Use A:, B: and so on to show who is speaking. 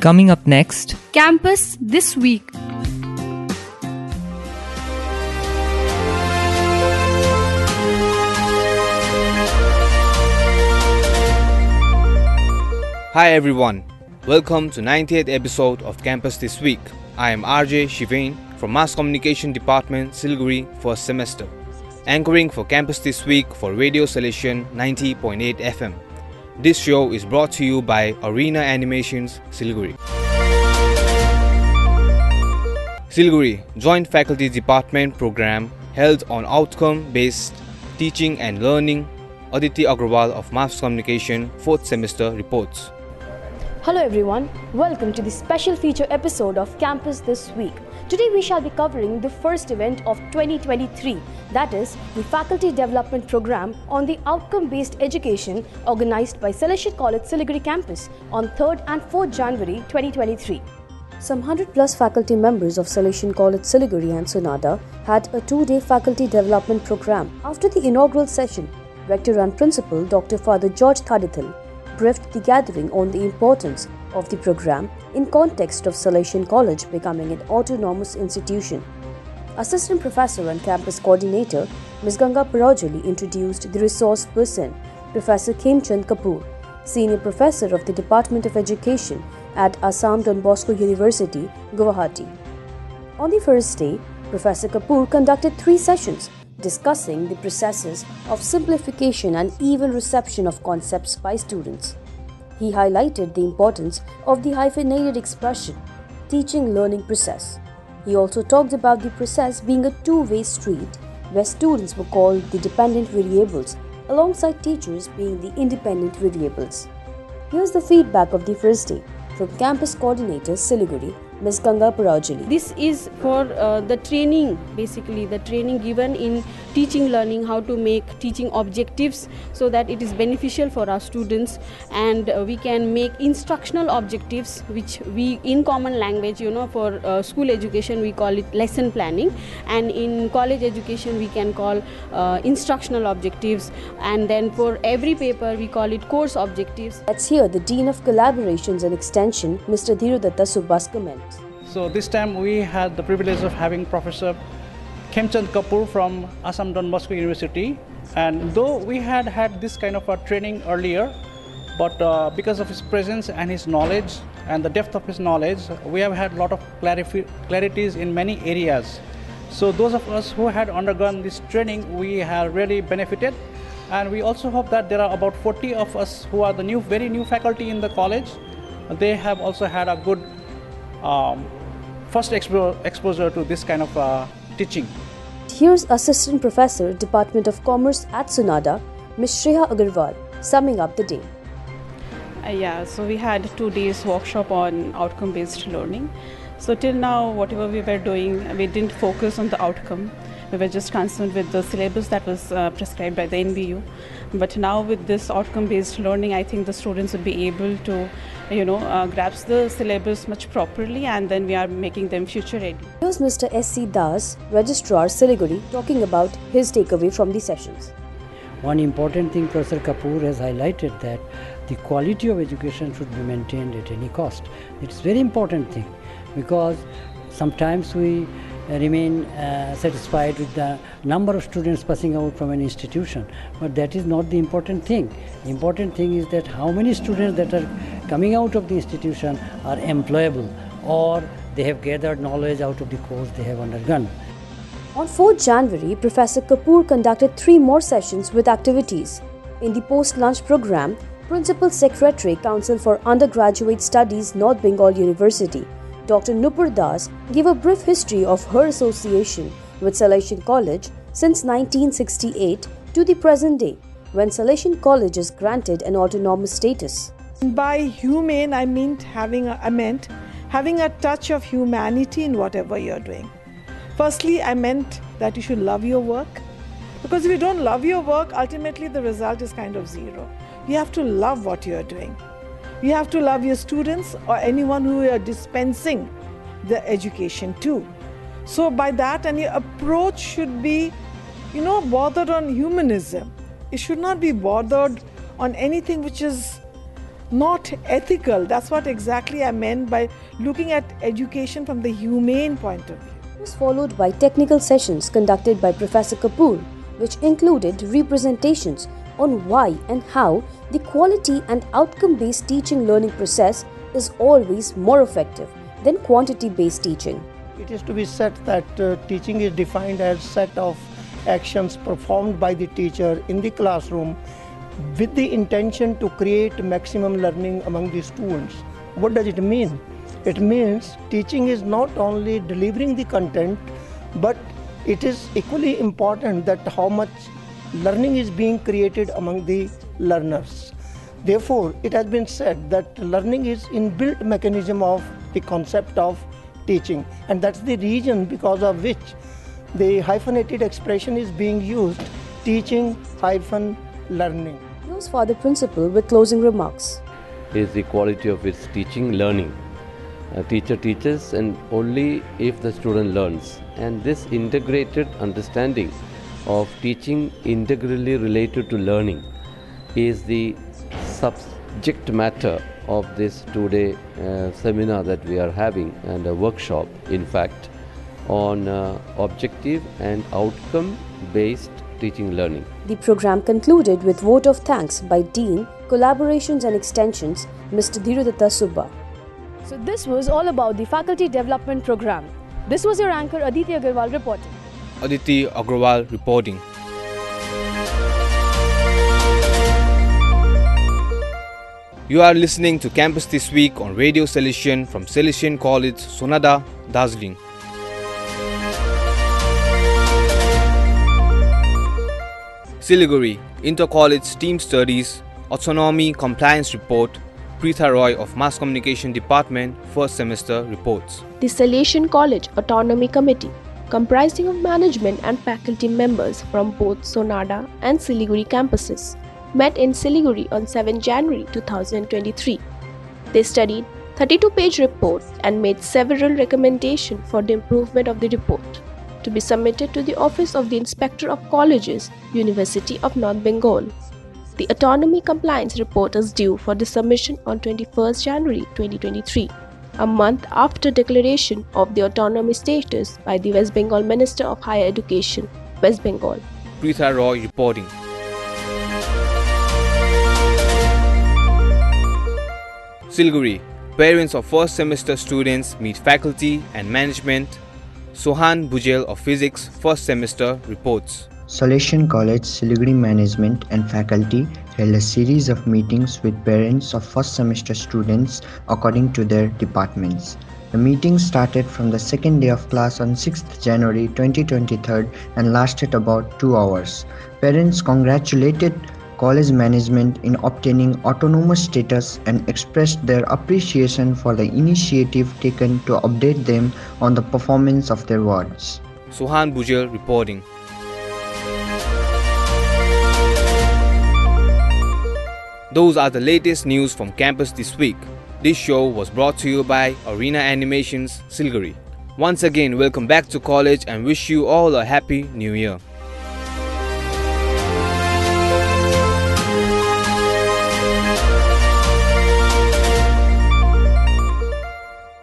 A: Coming up next,
B: Campus This Week.
C: Hi everyone, welcome to 98th episode of Campus This Week. I am RJ Shivain from Mass Communication Department, Siliguri, first semester, anchoring for Campus This Week for Radio Salesian 90.8 FM. This show is brought to you by Arena Animations, Siliguri. Siliguri Joint Faculty Department program held on outcome-based teaching and learning. Aditi Agrawal of Maths Communication, 4th semester reports.
D: Hello everyone, welcome to the special feature episode of Campus This Week. Today we shall be covering the first event of 2023, that is the Faculty Development Program on the Outcome-Based Education organized by Salesian College Siliguri campus on 3rd and 4th January 2023. Some 100 plus faculty members of Salesian College Siliguri and Sonada had a two-day faculty development program. After the inaugural session, Rector and Principal Dr. Father George Thadathil briefed the gathering on the importance of the program in context of Salesian College becoming an autonomous institution. Assistant Professor and Campus Coordinator Ms. Ganga Parajuli introduced the resource person, Professor Khemchand Kapoor, Senior Professor of the Department of Education at Assam Don Bosco University, Guwahati. On the first day, Professor Kapoor conducted three sessions discussing the processes of simplification and even reception of concepts by students. He highlighted the importance of the hyphenated expression teaching learning process. He also talked about the process being a two way street where students were called the dependent variables alongside teachers being the independent variables. Here's the feedback of the first day from campus coordinator Siliguri Ms. Ganga Parajuli.
E: This is for uh, the training, basically, the training given in teaching learning, how to make teaching objectives so that it is beneficial for our students and uh, we can make instructional objectives, which we, in common language, you know, for uh, school education, we call it lesson planning, and in college education, we can call uh, instructional objectives, and then for every paper, we call it course objectives.
D: Let's hear the Dean of Collaborations and Extension, Mr. Dhirodatta Subbas comment.
F: So this time we had the privilege of having Professor Khemchand Kapoor from Assam Don Bosco University. And though we had had this kind of a training earlier, but uh, because of his presence and his knowledge and the depth of his knowledge, we have had a lot of clarities in many areas. So those of us who had undergone this training, we have really benefited. And we also hope that there are about 40 of us who are the new, very new faculty in the college. They have also had a good um, first expo- exposure to this kind of uh, teaching.
D: Here's Assistant Professor, Department of Commerce at Sonada, Ms. Shreya Agarwal, summing up the day.
G: Uh, yeah, so we had two days workshop on outcome based learning. So till now, whatever we were doing, we didn't focus on the outcome. We were just concerned with the syllabus that was uh, prescribed by the NBU. But now with this outcome based learning, I think the students would be able to, you know, uh, grasp the syllabus much properly and then we are making them future ready.
D: Here's Mr. S.C. Das, Registrar Siliguri, talking about his takeaway from the sessions.
H: One important thing Professor Kapoor has highlighted that the quality of education should be maintained at any cost. It's very important thing because sometimes we remain uh, satisfied with the number of students passing out from an institution. But that is not the important thing. Important thing is that how many students that are coming out of the institution are employable or they have gathered knowledge out of the course they have undergone.
D: On 4th January, Professor Kapoor conducted three more sessions with activities. In the post lunch program, Principal Secretary, Council for Undergraduate Studies, North Bengal University, Dr. Nupur Das gave a brief history of her association with Salesian College since 1968 to the present day, when Salesian College is granted an autonomous status.
I: By humane, I meant having a, I meant having a touch of humanity in whatever you're doing. Firstly, I meant that you should love your work. Because if you don't love your work, ultimately the result is kind of zero. You have to love what you're doing. You have to love your students or anyone who you are dispensing the education to. So, by that, and your approach should be, you know, bothered on humanism. It should not be bothered on anything which is not ethical. That's what exactly I meant by looking at education from the humane point of view.
D: It was followed by technical sessions conducted by Professor Kapoor, which included representations on why and how the quality and outcome based teaching learning process is always more effective than quantity based teaching.
A: It is to be said that uh, teaching is defined as a set of actions performed by the teacher in the classroom with the intention to create maximum learning among the students. What does it mean? It means teaching is not only delivering the content, but it is equally important that how much learning is being created among the learners. Therefore, it has been said that learning is inbuilt mechanism of the concept of teaching, and that's the reason because of which the hyphenated expression is being used teaching hyphen learning.
D: Here's Father Principal with closing remarks.
J: Is the quality of its teaching learning. A teacher teaches and only if the student learns. And this integrated understanding of teaching integrally related to learning is the subject matter of this two day uh, seminar that we are having and a workshop, in fact, on uh, objective and outcome based teaching learning.
D: The program concluded with vote of thanks by Dean, Collaborations and Extensions, Mr. Dhirudatta Subba. So this was all about the faculty development program. This was your anchor Aditi Agarwal reporting.
C: Aditi Agrawal reporting. You are listening to Campus This Week on Radio Salesian from Salesian College, Sonada, Darjeeling. Siliguri Inter-College Team Studies Autonomy Compliance Report Preetha Roy of Mass Communication Department First Semester Reports
K: The Salesian College Autonomy Committee comprising of management and faculty members from both Sonada and Siliguri campuses met in Siliguri on 7 January 2023. They studied 32 page report and made several recommendations for the improvement of the report to be submitted to the Office of the Inspector of Colleges, University of North Bengal. The Autonomy Compliance Report is due for the submission on 21 January 2023, a month after declaration of the autonomy status by the West Bengal Minister of Higher Education, West Bengal.
C: Preetha Roy reporting. Siliguri Parents of first semester students meet faculty and management. Sohan Bhujel of Physics first semester reports.
L: Salesian College Siliguri management and faculty held a series of meetings with parents of first semester students according to their departments. The meeting started from the second day of class on 6th January 2023 and lasted about 2 hours. Parents congratulated college management in obtaining autonomous status and expressed their appreciation for the initiative taken to update them on the performance of their wards.
C: Sohan Bhujel reporting. Those are the latest news from campus this week. This show was brought to you by Arena Animations Siliguri. Once again, welcome back to college and wish you all a happy new year.